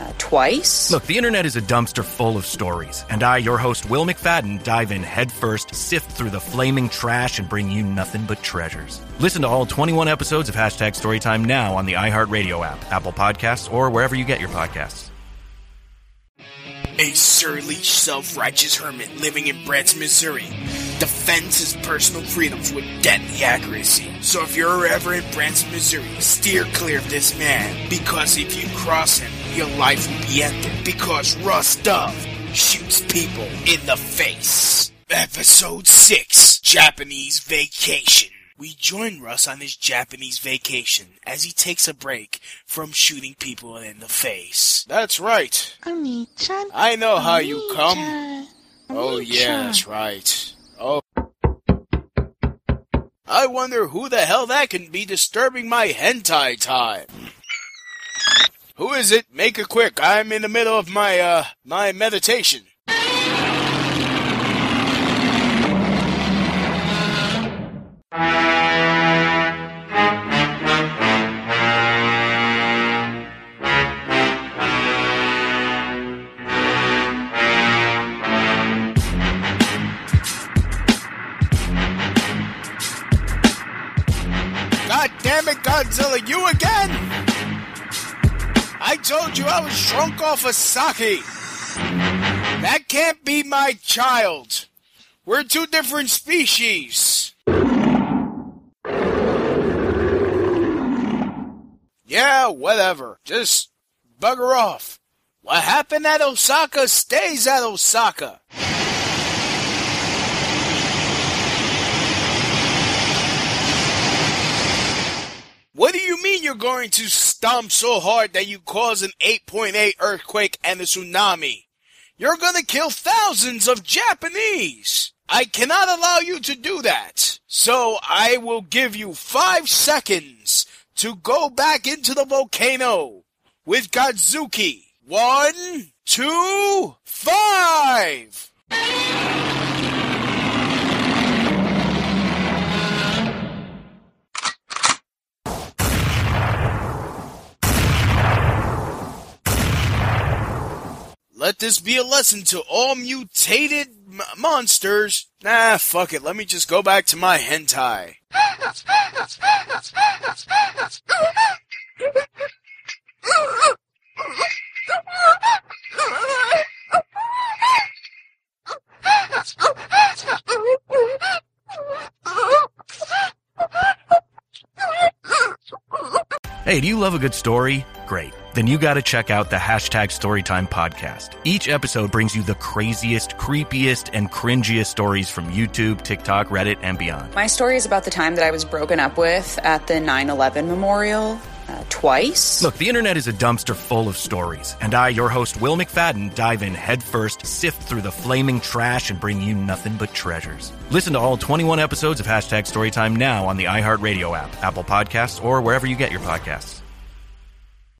uh, twice. Look, the internet is a dumpster full of stories, and I, your host, Will McFadden, dive in headfirst, sift through the flaming trash, and bring you nothing but treasures. Listen to all 21 episodes of Hashtag Storytime now on the iHeartRadio app, Apple Podcasts, or wherever you get your podcasts. A surly, self-righteous hermit living in Branson, Missouri defends his personal freedoms with deadly accuracy. So if you're ever in Branson, Missouri, steer clear of this man, because if you cross him, your life will be ended. Because Russ Duv shoots people in the face. Episode 6, Japanese Vacation. We join Russ on his Japanese vacation as he takes a break from shooting people in the face. That's right. I know how you come. Oh yeah, that's right. Oh. I wonder who the hell that can be disturbing my hentai time. Who is it? Make it quick. I'm in the middle of my, uh, my meditation. God damn it, Godzilla, you again! I told you I was drunk off of sake. That can't be my child. We're two different species. Yeah, whatever. Just bugger off. What happened at Osaka stays at Osaka. What do you mean you're going to stomp so hard that you cause an 8.8 earthquake and a tsunami? You're gonna kill thousands of Japanese! I cannot allow you to do that. So I will give you five seconds to go back into the volcano with Godzooky. One, two, five! Let this be a lesson to all mutated m- monsters. Nah, fuck it. Let me just go back to my hentai. Hey, do you love a good story? Great. Then you got to check out the hashtag Storytime podcast. Each episode brings you the craziest, creepiest, and cringiest stories from YouTube, TikTok, Reddit, and beyond. My story is about the time that I was broken up with at the 9 11 memorial uh, twice. Look, the internet is a dumpster full of stories, and I, your host, Will McFadden, dive in headfirst, sift through the flaming trash, and bring you nothing but treasures. Listen to all 21 episodes of Hashtag Storytime now on the iHeartRadio app, Apple Podcasts, or wherever you get your podcasts.